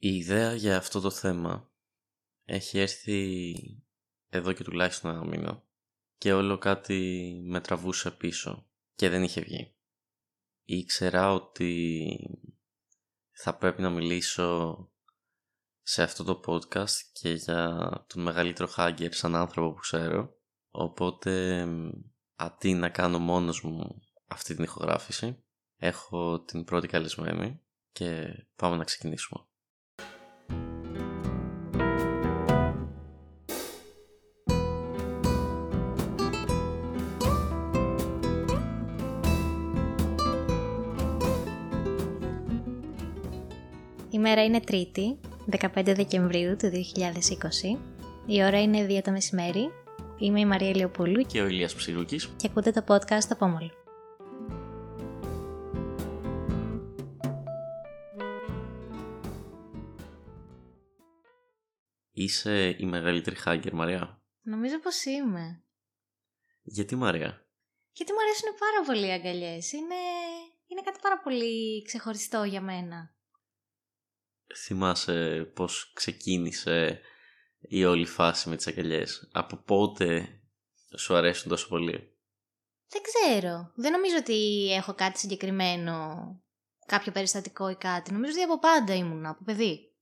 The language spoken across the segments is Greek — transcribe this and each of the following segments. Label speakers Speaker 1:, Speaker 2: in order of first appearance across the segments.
Speaker 1: Η ιδέα για αυτό το θέμα έχει έρθει εδώ και τουλάχιστον ένα μήνα και όλο κάτι με τραβούσε πίσω και δεν είχε βγει. Ήξερα ότι θα πρέπει να μιλήσω σε αυτό το podcast και για τον μεγαλύτερο hacker σαν άνθρωπο που ξέρω οπότε αντί να κάνω μόνος μου αυτή την ηχογράφηση έχω την πρώτη καλεσμένη και πάμε να ξεκινήσουμε.
Speaker 2: Η μέρα είναι Τρίτη, 15 Δεκεμβρίου του 2020. Η ώρα είναι 2 το μεσημέρι. Είμαι η Μαρία Λιοπούλου
Speaker 1: και ο Ηλίας Ψηρούκης
Speaker 2: και ακούτε το podcast από
Speaker 1: Είσαι η μεγαλύτερη hacker, Μαρία;
Speaker 2: Νομίζω πως είμαι.
Speaker 1: Γιατί, Μαρία;
Speaker 2: Γιατί μου αρέσουν πάρα πολύ οι αγκαλιές. Είναι... είναι κάτι πάρα πολύ ξεχωριστό για μένα
Speaker 1: θυμάσαι πώς ξεκίνησε η όλη φάση με τις αγκαλιές; Από πότε σου αρέσουν τόσο πολύ;
Speaker 2: Δεν ξέρω. Δεν νομίζω ότι έχω κάτι συγκεκριμένο, κάποιο περιστατικό ή κάτι. Νομίζω ότι από πάντα ήμουν, από παιδί.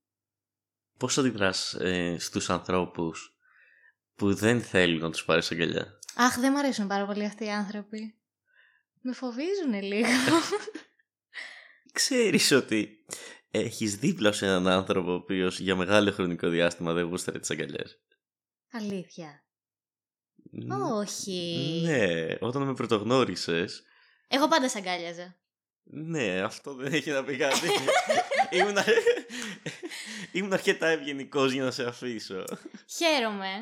Speaker 1: Πώς αντιδράς ε, στους ανθρώπους που δεν θέλουν να τους πάρεις αγκαλιά;
Speaker 2: Αχ, δεν μου αρέσουν πάρα πολύ αυτοί οι άνθρωποι. Με φοβίζουν λίγο.
Speaker 1: Ξέρεις ότι έχεις δίπλα σε έναν άνθρωπο ο οποίος για μεγάλο χρονικό διάστημα δεν γούσταρε τις αγκαλιές.
Speaker 2: Αλήθεια. Όχι.
Speaker 1: Ναι, όταν με πρωτογνώρισες...
Speaker 2: Εγώ πάντα σε αγκάλιαζα.
Speaker 1: Ναι, αυτό δεν έχει να πει κάτι. ήμουν, ήμουν αρκετά ευγενικός για να σε αφήσω.
Speaker 2: Χαίρομαι.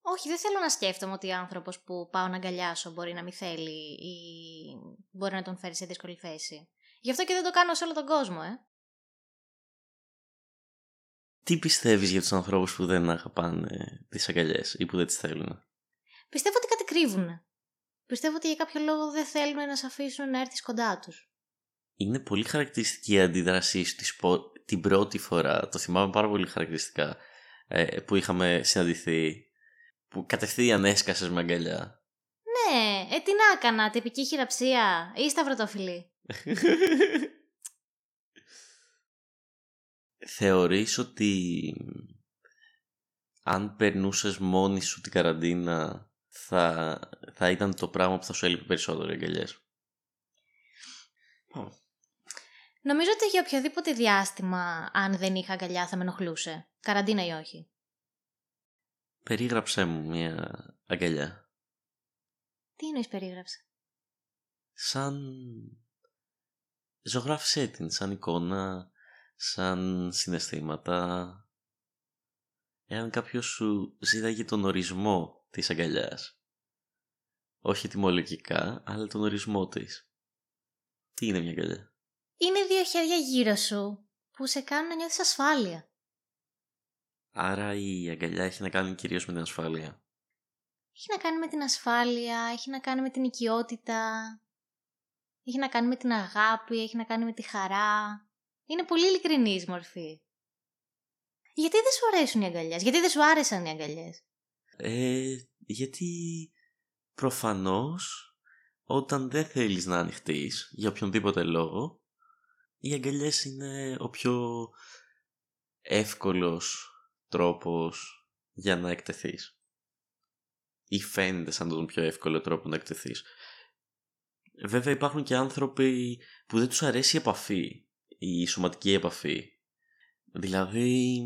Speaker 2: Όχι, δεν θέλω να σκέφτομαι ότι ο άνθρωπος που πάω να αγκαλιάσω μπορεί να μην θέλει ή μπορεί να τον φέρει σε δύσκολη θέση. Γι' αυτό και δεν το κάνω σε όλο τον κόσμο, ε.
Speaker 1: Τι πιστεύεις για τους ανθρώπους που δεν αγαπάνε τις αγκαλιές ή που δεν τις θέλουν;
Speaker 2: Πιστεύω ότι κάτι κρύβουν. Πιστεύω ότι για κάποιο λόγο δεν θέλουν να σε αφήσουν να έρθεις κοντά τους.
Speaker 1: Είναι πολύ χαρακτηριστική η αντίδρασή σου την πρώτη φορά. Το θυμάμαι πάρα πολύ χαρακτηριστικά ε, που είχαμε συναντηθεί. Που κατευθείαν έσκασες με αγκαλιά.
Speaker 2: Ναι, ε, τι να έκανα, τυπική χειραψία ή σταυρωτόφιλη.
Speaker 1: Θεωρείς ότι αν περνούσες μόνη σου την καραντίνα θα, θα ήταν το πράγμα που θα σου έλειπε περισσότερο οι αγκαλιές;
Speaker 2: Νομίζω ότι για οποιοδήποτε διάστημα αν δεν είχα αγκαλιά θα με ενοχλούσε. Καραντίνα ή όχι.
Speaker 1: Περίγραψέ μου μια αγκαλιά.
Speaker 2: Τι εννοείς περίγραψε.
Speaker 1: Σαν ζωγράφισέ την σαν εικόνα, σαν συναισθήματα. Εάν κάποιος σου ζήταγε τον ορισμό της αγκαλιάς, όχι τιμολογικά, αλλά τον ορισμό της. Τι είναι μια αγκαλιά;
Speaker 2: Είναι δύο χέρια γύρω σου που σε κάνουν να νιώθεις ασφάλεια.
Speaker 1: Άρα η αγκαλιά έχει να κάνει κυρίως με την ασφάλεια.
Speaker 2: Έχει να κάνει με την ασφάλεια, έχει να κάνει με την οικειότητα, έχει να κάνει με την αγάπη, έχει να κάνει με τη χαρά. Είναι πολύ ειλικρινής μορφή. Γιατί δεν σου αρέσουν οι αγκαλιές, γιατί δεν σου άρεσαν οι αγκαλιές;
Speaker 1: Ε, γιατί προφανώς όταν δεν θέλεις να ανοιχτείς για οποιονδήποτε λόγο, οι αγκαλιές είναι ο πιο εύκολος τρόπος για να εκτεθείς. Ή φαίνεται σαν τον πιο εύκολο τρόπο να εκτεθείς. Βέβαια υπάρχουν και άνθρωποι που δεν τους αρέσει η επαφή, η σωματική επαφή. Δηλαδή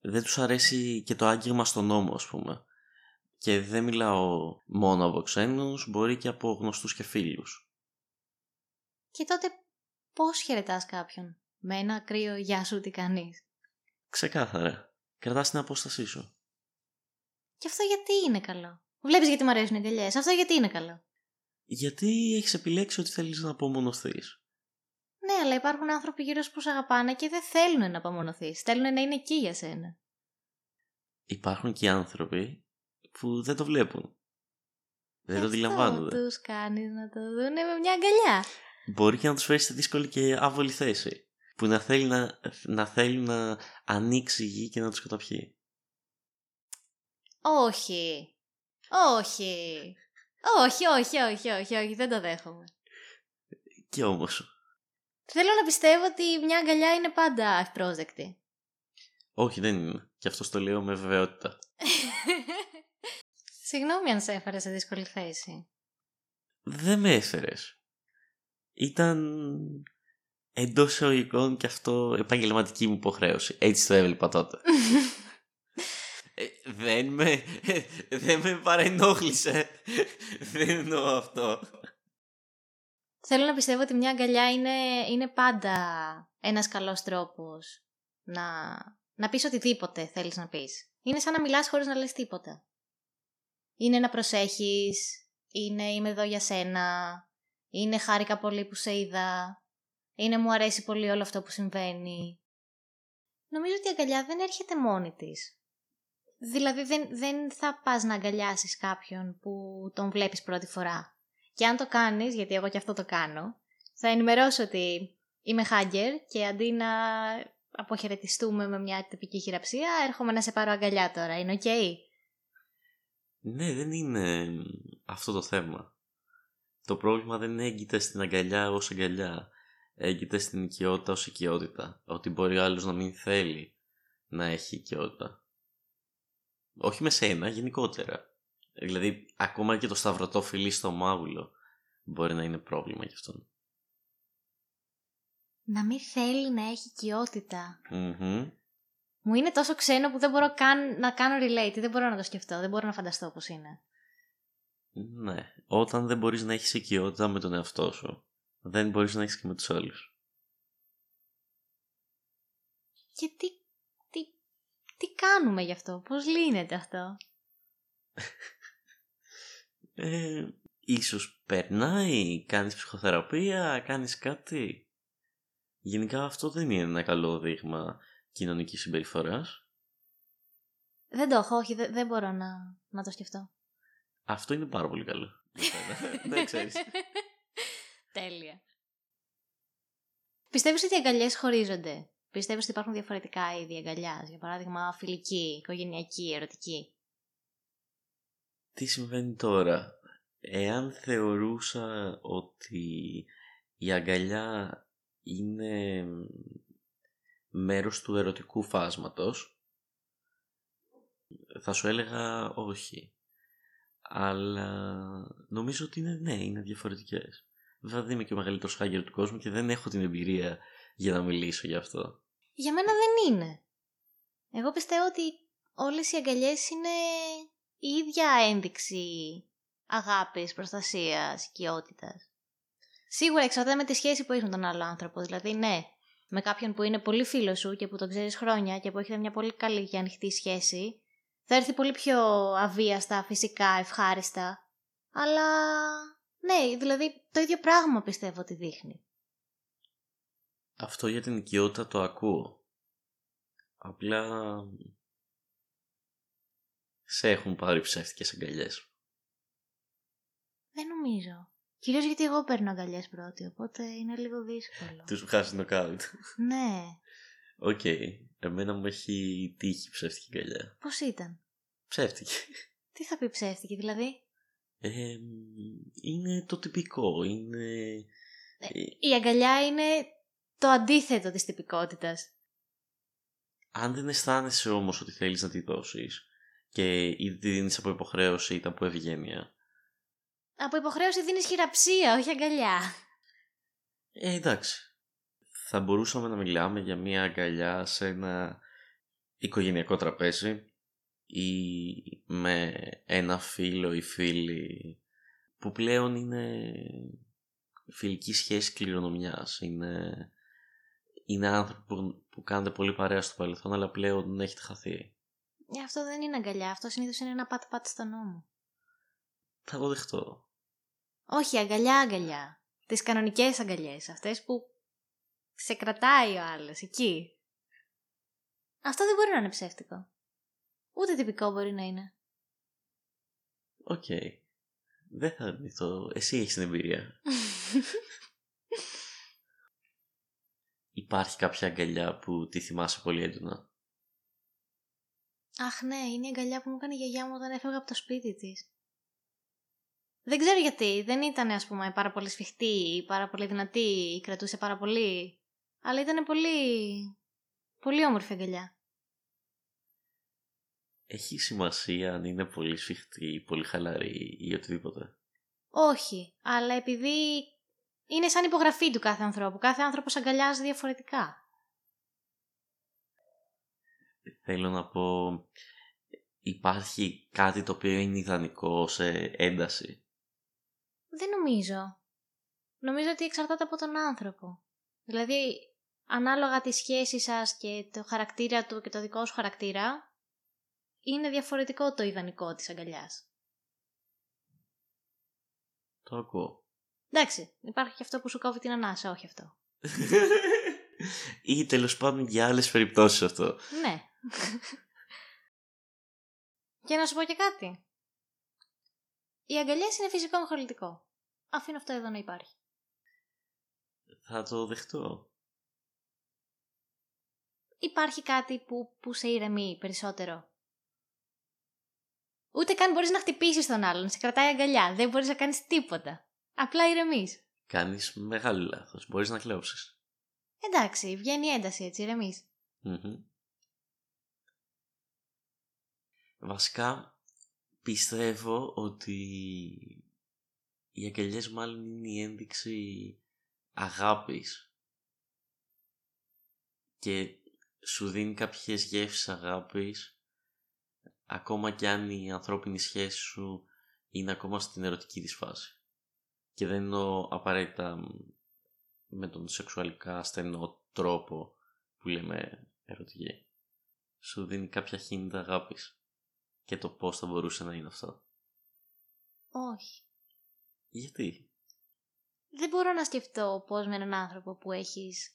Speaker 1: δεν τους αρέσει και το άγγιγμα στον νόμο ας πούμε. Και δεν μιλάω μόνο από ξένους, μπορεί και από γνωστούς και φίλους.
Speaker 2: Και τότε πώς χαιρετάς κάποιον, με ένα κρύο γεια σου τι κάνεις;
Speaker 1: Ξεκάθαρα. Κρατάς την απόστασή σου.
Speaker 2: Και αυτό γιατί είναι καλό; Βλέπεις γιατί μου αρέσουν οι αγκαλιές. Αυτό γιατί είναι καλό;
Speaker 1: Γιατί έχεις επιλέξει ότι θέλεις να απομονωθείς;
Speaker 2: Ναι, αλλά υπάρχουν άνθρωποι γύρω σου που σε αγαπάνε και δεν θέλουν να απομονωθείς. Θέλουν να είναι εκεί για σένα.
Speaker 1: Υπάρχουν και άνθρωποι που δεν το βλέπουν. Δεν το αντιλαμβάνονται.
Speaker 2: τους κάνεις να το δουν με μια αγκαλιά.
Speaker 1: Μπορεί και να τους φέρεις σε δύσκολη και άβολη θέση. που να θέλει να, να, θέλει να ανοίξει η γη και να τους καταπιεί.
Speaker 2: Όχι. Όχι. Όχι, όχι, όχι, όχι, όχι, δεν το δέχομαι.
Speaker 1: Και όμως.
Speaker 2: Θέλω να πιστεύω ότι μια αγκαλιά είναι πάντα ευπρόσδεκτη.
Speaker 1: Όχι, δεν είναι. Και αυτό το λέω με βεβαιότητα.
Speaker 2: Συγγνώμη αν σε έφερε σε δύσκολη θέση.
Speaker 1: Δεν με έφερες. Ήταν εντός εισαγωγικών και αυτό επαγγελματική μου υποχρέωση. Έτσι το έβλεπα τότε. Ε, δεν με, δεν με παρενόχλησε. δεν εννοώ αυτό.
Speaker 2: Θέλω να πιστεύω ότι μια αγκαλιά είναι, είναι πάντα ένας καλός τρόπος να, να πεις οτιδήποτε θέλεις να πεις. Είναι σαν να μιλάς χωρίς να λες τίποτα. Είναι να προσέχεις, είναι είμαι εδώ για σένα, είναι χάρηκα πολύ που σε είδα, είναι μου αρέσει πολύ όλο αυτό που συμβαίνει. Νομίζω ότι η αγκαλιά δεν έρχεται μόνη της. Δηλαδή δεν, δεν θα πας να αγκαλιάσεις κάποιον που τον βλέπεις πρώτη φορά. Και αν το κάνεις, γιατί εγώ και αυτό το κάνω, θα ενημερώσω ότι είμαι hugger και αντί να αποχαιρετιστούμε με μια τυπική χειραψία, έρχομαι να σε πάρω αγκαλιά τώρα. Είναι OK. Okay?
Speaker 1: Ναι, δεν είναι αυτό το θέμα. Το πρόβλημα δεν έγκειται στην αγκαλιά ως αγκαλιά. Έγκειται στην οικειότητα ως οικειότητα. Ότι μπορεί άλλος να μην θέλει να έχει οικειότητα. Όχι με σένα, γενικότερα. Δηλαδή, ακόμα και το σταυρωτό φιλί στο μάγουλο μπορεί να είναι πρόβλημα γι' αυτόν.
Speaker 2: Να μην θέλει να έχει Μου είναι τόσο ξένο που δεν μπορώ καν να κάνω relate. Δεν μπορώ να το σκεφτώ. Δεν μπορώ να φανταστώ πώς είναι.
Speaker 1: Ναι. Όταν δεν μπορείς να έχεις οικειότητα με τον εαυτό σου, δεν μπορείς να έχεις και με τους άλλους.
Speaker 2: Και τι, τι, τι κάνουμε γι' αυτό, πώς λύνεται αυτό;
Speaker 1: ε, ίσως περνάει, κάνεις ψυχοθεραπεία, κάνεις κάτι. Γενικά αυτό δεν είναι ένα καλό δείγμα κοινωνικής συμπεριφοράς.
Speaker 2: Δεν το έχω, όχι, δεν, μπορώ να, να το σκεφτώ.
Speaker 1: Αυτό είναι πάρα πολύ καλό. δεν ξέρεις.
Speaker 2: Τέλεια. Πιστεύεις ότι οι αγκαλιές χωρίζονται; Πιστεύεις ότι υπάρχουν διαφορετικά είδη αγκαλιάς. Για παράδειγμα, φιλική, οικογενειακή, ερωτική;
Speaker 1: Τι συμβαίνει τώρα; Εάν θεωρούσα ότι η αγκαλιά είναι μέρος του ερωτικού φάσματος, θα σου έλεγα όχι. Αλλά νομίζω ότι είναι ναι, είναι διαφορετικές. Βέβαια δεν είμαι και ο μεγαλύτερος χάγκερ του κόσμου και δεν έχω την εμπειρία για να μιλήσω γι' αυτό.
Speaker 2: Για μένα δεν είναι. Εγώ πιστεύω ότι όλες οι αγκαλιές είναι η ίδια ένδειξη αγάπης, προστασίας, οικειότητας. Σίγουρα εξαρτάται με τη σχέση που έχεις με τον άλλο άνθρωπο. Δηλαδή, ναι, με κάποιον που είναι πολύ φίλος σου και που τον ξέρεις χρόνια και που έχετε μια πολύ καλή και ανοιχτή σχέση, θα έρθει πολύ πιο αβίαστα, φυσικά, ευχάριστα. Αλλά, ναι, δηλαδή το ίδιο πράγμα πιστεύω ότι δείχνει.
Speaker 1: Αυτό για την οικειότητα το ακούω. Απλά σε έχουν πάρει ψεύτικες αγκαλιές.
Speaker 2: Δεν νομίζω. Κυρίως γιατί εγώ παίρνω αγκαλιές πρώτη, οπότε είναι λίγο δύσκολο.
Speaker 1: Τους βγάζει νοκάουτ.
Speaker 2: Ναι.
Speaker 1: OK. Okay. Εμένα μου έχει τύχει ψεύτικη αγκαλιά.
Speaker 2: Πώς ήταν;
Speaker 1: Ψεύτικη.
Speaker 2: Τι θα πει ψεύτικη, δηλαδή;
Speaker 1: Ε, είναι το τυπικό. Είναι.
Speaker 2: Ε, η αγκαλιά είναι το αντίθετο της τυπικότητας.
Speaker 1: Αν δεν αισθάνεσαι όμως ότι θέλεις να τη δώσεις και ήδη τη δίνεις από υποχρέωση ή από ευγένεια,
Speaker 2: από υποχρέωση δίνεις χειραψία, όχι αγκαλιά.
Speaker 1: Ε, εντάξει. Θα μπορούσαμε να μιλάμε για μια αγκαλιά σε ένα οικογενειακό τραπέζι ή με ένα φίλο ή φίλη που πλέον είναι φιλική σχέση κληρονομιάς. Είναι, είναι άνθρωποι που, που κάνετε πολύ παρέα στο παρελθόν αλλά πλέον έχετε χαθεί.
Speaker 2: Ε, αυτό δεν είναι αγκαλιά. Αυτό συνήθως είναι ένα πατ-πατ στο νόμο.
Speaker 1: Θα το δεχτώ.
Speaker 2: Όχι, αγκαλιά, αγκαλιά. Τις κανονικές αγκαλιές, αυτές που σε κρατάει ο άλλος, εκεί. Αυτό δεν μπορεί να είναι ψεύτικο. Ούτε τυπικό μπορεί να είναι.
Speaker 1: OK. Okay. Δεν θα αρνηθώ. Εσύ έχεις την εμπειρία. Υπάρχει κάποια αγκαλιά που τη θυμάσαι πολύ έντονα;
Speaker 2: Αχ ναι, είναι η αγκαλιά που μου έκανε η γιαγιά μου όταν έφευγα από το σπίτι της. Δεν ξέρω γιατί, δεν ήταν ας πούμε πάρα πολύ σφιχτή ή πάρα πολύ δυνατή ή κρατούσε πάρα πολύ. Αλλά ήταν πολύ... πολύ όμορφη αγκαλιά.
Speaker 1: Έχει σημασία αν είναι πολύ σφιχτή, πολύ χαλαρή ή οτιδήποτε;
Speaker 2: Όχι, αλλά επειδή είναι σαν υπογραφή του κάθε ανθρώπου. Κάθε άνθρωπος αγκαλιάζει διαφορετικά.
Speaker 1: Θέλω να πω, υπάρχει κάτι το οποίο είναι ιδανικό σε ένταση;
Speaker 2: Δεν νομίζω. Νομίζω ότι εξαρτάται από τον άνθρωπο. Δηλαδή, ανάλογα τη σχέση σας και το χαρακτήρα του και το δικό σου χαρακτήρα, είναι διαφορετικό το ιδανικό της αγκαλιάς.
Speaker 1: Το ακούω.
Speaker 2: Εντάξει, υπάρχει και αυτό που σου κόβει την ανάσα, όχι αυτό.
Speaker 1: Ή τέλος πάντων για άλλες περιπτώσεις αυτό.
Speaker 2: Ναι. και να σου πω και κάτι. Οι αγκαλιέ είναι φυσικό μοχολητικό. Αφήνω αυτό εδώ να υπάρχει.
Speaker 1: Θα το δεχτώ.
Speaker 2: Υπάρχει κάτι που, που σε ηρεμεί περισσότερο; Ούτε καν μπορείς να χτυπήσεις τον άλλον, σε κρατάει αγκαλιά, δεν μπορείς να κάνεις τίποτα. Απλά ηρεμείς.
Speaker 1: Κάνεις μεγάλο λάθος, μπορείς να κλέψεις.
Speaker 2: Εντάξει, βγαίνει ένταση έτσι, ηρεμείς.
Speaker 1: Βασικά, πιστεύω ότι οι αγκαλιές μάλλον είναι η ένδειξη αγάπης και σου δίνει κάποιες γεύσεις αγάπης ακόμα και αν η ανθρώπινη σχέση σου είναι ακόμα στην ερωτική της φάση. Και δεν εννοώ απαραίτητα με τον σεξουαλικά στενό τρόπο που λέμε ερωτική. Σου δίνει κάποια χίνητα αγάπης και το πώς θα μπορούσε να είναι αυτό;
Speaker 2: Όχι.
Speaker 1: Γιατί;
Speaker 2: Δεν μπορώ να σκεφτώ πώς με έναν άνθρωπο που έχεις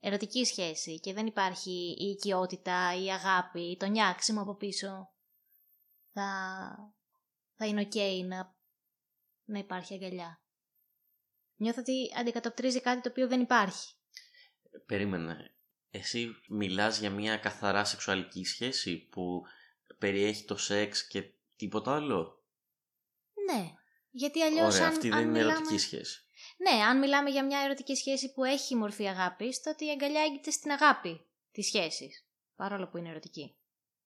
Speaker 2: ερωτική σχέση και δεν υπάρχει η οικειότητα, η αγάπη, το νιάξιμο από πίσω θα, θα είναι ok να, να υπάρχει αγκαλιά. Νιώθω ότι αντικατοπτρίζει κάτι το οποίο δεν υπάρχει.
Speaker 1: Περίμενε. Εσύ μιλάς για μια καθαρά σεξουαλική σχέση που περιέχει το σεξ και τίποτα άλλο;
Speaker 2: Ναι. Γιατί αλλιώς
Speaker 1: Ωραία,
Speaker 2: αν,
Speaker 1: αυτή
Speaker 2: αν
Speaker 1: δεν είναι
Speaker 2: μιλάμε...
Speaker 1: ερωτική σχέση.
Speaker 2: Ναι, αν μιλάμε για μια ερωτική σχέση που έχει μορφή αγάπης, τότε η αγκαλιά έγκυται στην αγάπη της σχέσης. Παρόλο που είναι ερωτική.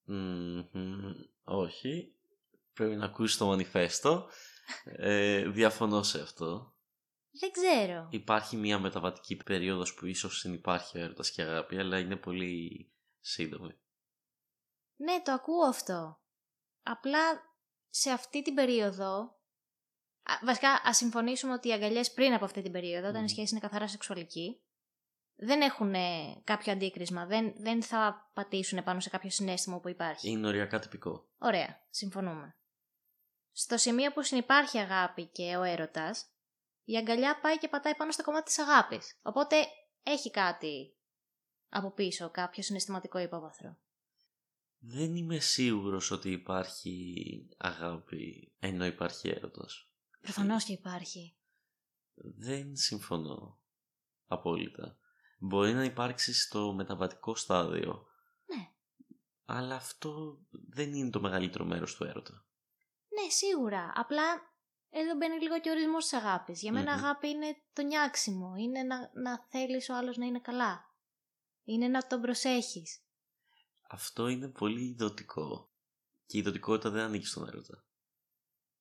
Speaker 1: Μμμ, όχι. Πρέπει να ακούσεις το μανιφέστο. Ε, διαφωνώ σε αυτό.
Speaker 2: Δεν ξέρω.
Speaker 1: Υπάρχει μια μεταβατική περίοδος που ίσως συνυπάρχει ο έρωτας και αγάπη, αλλά είναι πολύ σύντομη.
Speaker 2: Ναι, το ακούω αυτό. Απλά σε αυτή την περίοδο. Α, βασικά, ας συμφωνήσουμε ότι οι αγκαλιές πριν από αυτή την περίοδο, όταν η
Speaker 1: Μμμ.
Speaker 2: σχέση είναι καθαρά σεξουαλική, δεν έχουν ε, κάποιο αντίκρισμα. Δεν, δεν θα πατήσουν πάνω σε κάποιο συνέστημα που υπάρχει.
Speaker 1: Είναι οριακά τυπικό.
Speaker 2: Ωραία, συμφωνούμε. Στο σημείο που συνυπάρχει αγάπη και ο έρωτας, η αγκαλιά πάει και πατάει πάνω στο κομμάτι της αγάπης. Οπότε έχει κάτι από πίσω, κάποιο συναισθηματικό υπόβαθρο.
Speaker 1: Δεν είμαι σίγουρος ότι υπάρχει αγάπη ενώ υπάρχει έρωτας.
Speaker 2: Προφανώς και υπάρχει.
Speaker 1: Δεν συμφωνώ απόλυτα. Μπορεί να υπάρξει στο μεταβατικό στάδιο.
Speaker 2: Ναι.
Speaker 1: Αλλά αυτό δεν είναι το μεγαλύτερο μέρος του έρωτα.
Speaker 2: Ναι, σίγουρα. Απλά εδώ μπαίνει λίγο και ο ορισμός της αγάπης. Για μένα
Speaker 1: Μμμ.
Speaker 2: αγάπη είναι το νιάξιμο. Είναι να, να θέλεις ο άλλος να είναι καλά. Είναι να τον προσέχεις.
Speaker 1: Αυτό είναι πολύ ειδωτικό. Και η ειδωτικότητα δεν ανήκει στον έρωτα.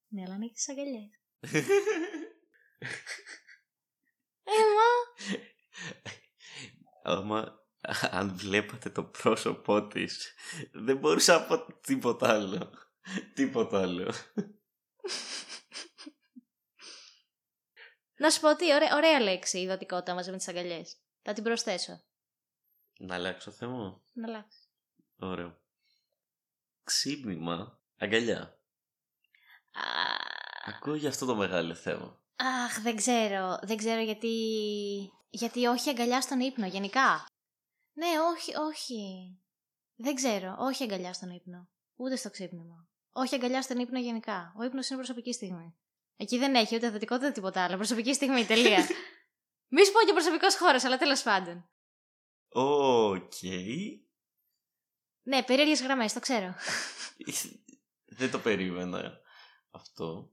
Speaker 2: Ναι, αλλά ανοίγει τις αγκαλιές. Έμα!
Speaker 1: Άμα αν βλέπατε το πρόσωπό της δεν μπορούσα να πω τίποτα άλλο. Τίποτα άλλο.
Speaker 2: να σου πω ότι ωραία, ωραία λέξη η ειδωτικότητα μαζί με τις αγκαλιές. Θα την προσθέσω.
Speaker 1: Να αλλάξω θέμα.
Speaker 2: Να αλλάξω.
Speaker 1: Ωραίο. Ξύπνημα, αγκαλιά.
Speaker 2: Α,
Speaker 1: Ακούω για αυτό το μεγάλο θέμα.
Speaker 2: Αχ, δεν ξέρω. Δεν ξέρω γιατί... Γιατί όχι αγκαλιά στον ύπνο, γενικά. Ναι, όχι, όχι. Δεν ξέρω. Όχι αγκαλιά στον ύπνο. Ούτε στο ξύπνημα. Όχι αγκαλιά στον ύπνο γενικά. Ο ύπνος είναι προσωπική στιγμή. Εκεί δεν έχει ούτε θετικό ούτε τίποτα άλλο. Προσωπική στιγμή, τελεία. Μη σου πω και προσωπικός χώρος, αλλά τέλος πάντων.
Speaker 1: Οκ.
Speaker 2: Ναι, περίεργες γραμμές, το ξέρω.
Speaker 1: Δεν το περίμενα αυτό.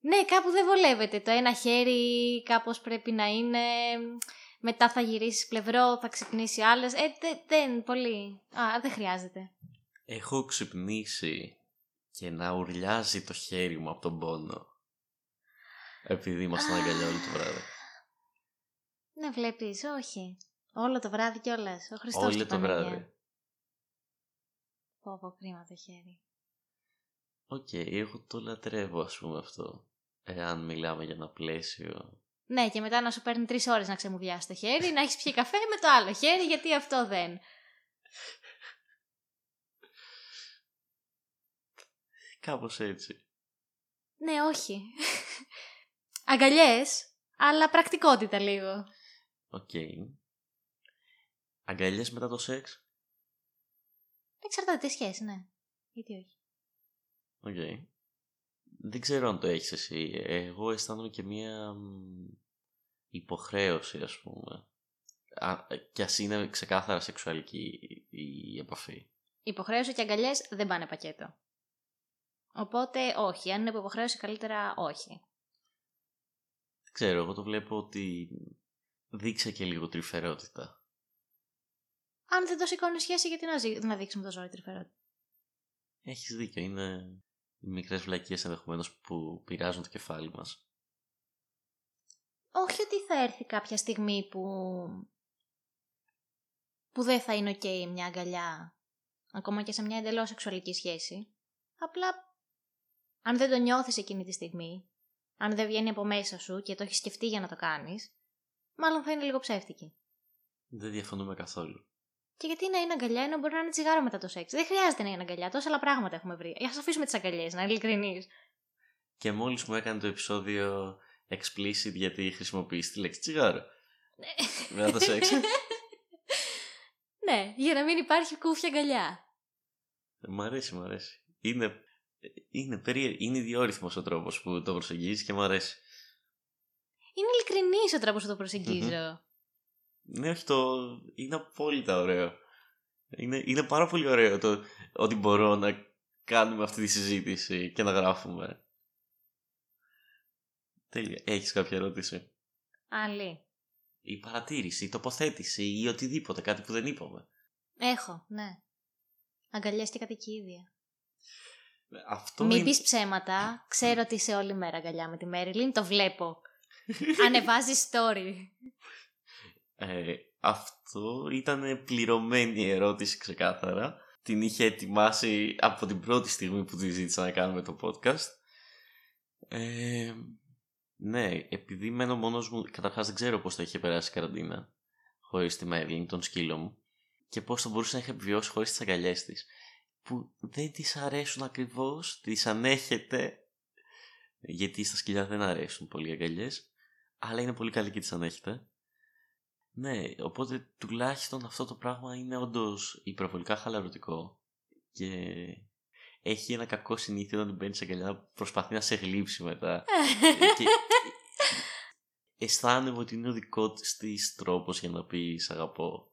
Speaker 2: Ναι, κάπου δεν βολεύεται. Το ένα χέρι κάπως πρέπει να είναι... Μετά θα γυρίσεις πλευρό, θα ξυπνήσει άλλες. Ε, δεν, δεν, πολύ. Α, δεν χρειάζεται.
Speaker 1: Έχω ξυπνήσει και να ουρλιάζει το χέρι μου από τον πόνο. Επειδή ήμασταν αγκαλιά όλο το βράδυ.
Speaker 2: Ναι, βλέπεις, όχι. Όλο το βράδυ κιόλας. Ο Χριστός
Speaker 1: Όλο
Speaker 2: του
Speaker 1: το
Speaker 2: Παναγία.
Speaker 1: βράδυ.
Speaker 2: Πω, πω, κρίμα το χέρι.
Speaker 1: Οκ, εγώ το λατρεύω ας πούμε αυτό. Εάν μιλάμε για ένα πλαίσιο.
Speaker 2: Ναι, και μετά να σου παίρνει τρεις ώρες να ξεμουδιάσει το χέρι, να έχεις πιει καφέ με το άλλο χέρι, γιατί αυτό δεν.
Speaker 1: Κάπως έτσι.
Speaker 2: Ναι, όχι. Αγκαλιές, αλλά πρακτικότητα λίγο.
Speaker 1: Οκ. Αγκαλιές μετά το σεξ;
Speaker 2: Εξαρτάται τι σχέση, ναι. Γιατί όχι.
Speaker 1: Οκ. Δεν ξέρω αν το έχεις εσύ. Εγώ αισθάνομαι και μία μ, υποχρέωση ας πούμε. Α, και ας είναι ξεκάθαρα σεξουαλική η- η επαφή.
Speaker 2: Υποχρέωση και αγκαλιές δεν πάνε πακέτο. Οπότε όχι. Αν είναι από υποχρέωση, καλύτερα όχι.
Speaker 1: Δεν ξέρω, εγώ το βλέπω ότι δείξε και λίγο τρυφερότητα.
Speaker 2: Αν δεν το σηκώνεις σχέση, γιατί να, ζει- να δείξουμε το ζόρι τρυφερότητα;
Speaker 1: Έχεις δίκιο, είναι οι μικρές βλακίες ενδεχομένως που πειράζουν το κεφάλι μας.
Speaker 2: Όχι ότι θα έρθει κάποια στιγμή που, που δεν θα είναι ok μια αγκαλιά, ακόμα και σε μια εντελώς σεξουαλική σχέση. Απλά, αν δεν το νιώθεις εκείνη τη στιγμή, αν δεν βγαίνει από μέσα σου και το έχεις σκεφτεί για να το κάνεις, μάλλον θα είναι λίγο ψεύτικη.
Speaker 1: Δεν διαφωνούμε καθόλου.
Speaker 2: Και γιατί να είναι αγκαλιά ενώ μπορεί να είναι τσιγάρο μετά το σεξ. Δεν χρειάζεται να είναι αγκαλιά, τόσα άλλα πράγματα έχουμε βρει. Για να αφήσουμε τις αγκαλιές, να είναι ειλικρινείς.
Speaker 1: Και μόλις μου έκανε το επεισόδιο explicit γιατί χρησιμοποιείς τη λέξη τσιγάρο. Μετά το σεξ.
Speaker 2: ναι, για να μην υπάρχει κούφια αγκαλιά.
Speaker 1: μ' αρέσει, μ' αρέσει. Είναι, είναι, περίεργο. είναι ιδιόρυθμος ο τρόπος που το προσεγγίζεις και μ' αρέσει.
Speaker 2: Είναι ειλικρινής ο τρόπος που το προσεγγίζω.
Speaker 1: Ναι, όχι το... Είναι απόλυτα ωραίο. Είναι, είναι πάρα πολύ ωραίο το ότι μπορώ να κάνουμε αυτή τη συζήτηση και να γράφουμε. Τέλεια. Έχεις κάποια ερώτηση;
Speaker 2: Άλλη.
Speaker 1: Η παρατήρηση, η τοποθέτηση ή οτιδήποτε, κάτι που δεν είπαμε.
Speaker 2: Έχω, ναι. Αγκαλιές και κατοικίδια.
Speaker 1: Αυτό
Speaker 2: Μην
Speaker 1: είναι...
Speaker 2: πεις ψέματα. Ξέρω ότι είσαι όλη μέρα αγκαλιά με τη Μέριλιν. Το βλέπω. Ανεβάζει story.
Speaker 1: Ε, αυτό ήταν πληρωμένη ερώτηση ξεκάθαρα. Την είχε ετοιμάσει από την πρώτη στιγμή που τη ζήτησα να κάνουμε το podcast. Ε, ναι, επειδή μένω μόνος μου, καταρχάς δεν ξέρω πώς θα είχε περάσει η καραντίνα χωρίς τη Μέρλιν, τον σκύλο μου και πώς θα μπορούσε να είχε επιβιώσει χωρίς τις αγκαλιές της που δεν της αρέσουν ακριβώς, τις ανέχεται γιατί στα σκυλιά δεν αρέσουν πολύ οι αγκαλιές αλλά είναι πολύ καλή και τις ανέχεται ναι, οπότε τουλάχιστον αυτό το πράγμα είναι όντως υπερβολικά χαλαρωτικό και έχει ένα κακό συνήθεια όταν την παίρνεις αγκαλιά να προσπαθεί να σε γλύψει μετά. και αισθάνομαι ότι είναι ο δικός της τρόπος για να πεις «Σ' αγαπώ».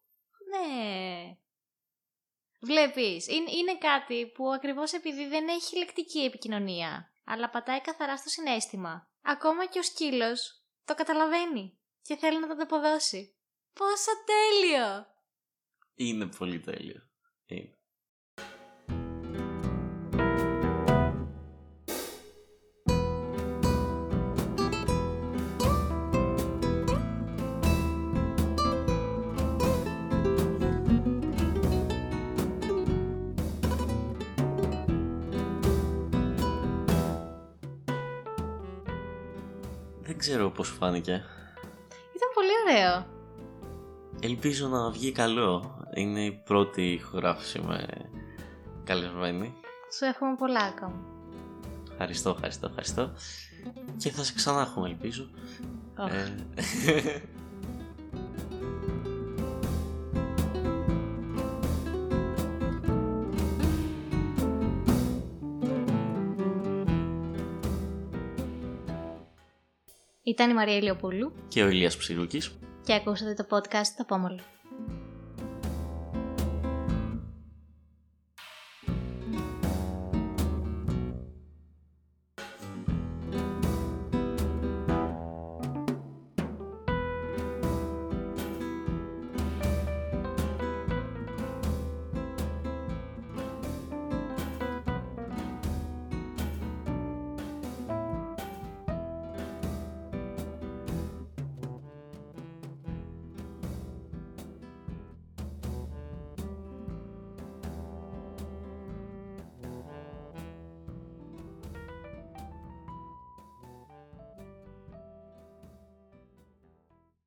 Speaker 2: ναι. Βλέπεις, είναι, είναι κάτι που ακριβώς επειδή δεν έχει λεκτική επικοινωνία, αλλά πατάει καθαρά στο συνέστημα. Ακόμα και ο σκύλος το καταλαβαίνει και θέλει να το ανταποδώσει. Πόσο τέλειο!
Speaker 1: Είναι πολύ τέλειο. Είναι. Δεν ξέρω πώς σου φάνηκε.
Speaker 2: Ήταν πολύ ωραίο.
Speaker 1: Ελπίζω να βγει καλό. Είναι η πρώτη ηχογράφηση με καλεσμένη.
Speaker 2: Σου εύχομαι πολλά ακόμα.
Speaker 1: Ευχαριστώ, ευχαριστώ, ευχαριστώ. Και θα σε ξανά έχουμε, ελπίζω.
Speaker 2: Οχ.
Speaker 1: Ε,
Speaker 2: Ήταν η Μαρία Ηλιοπούλου
Speaker 1: και ο Ηλίας Ψηρούκης.
Speaker 2: και ακούσατε το podcast «Το Πόμολο».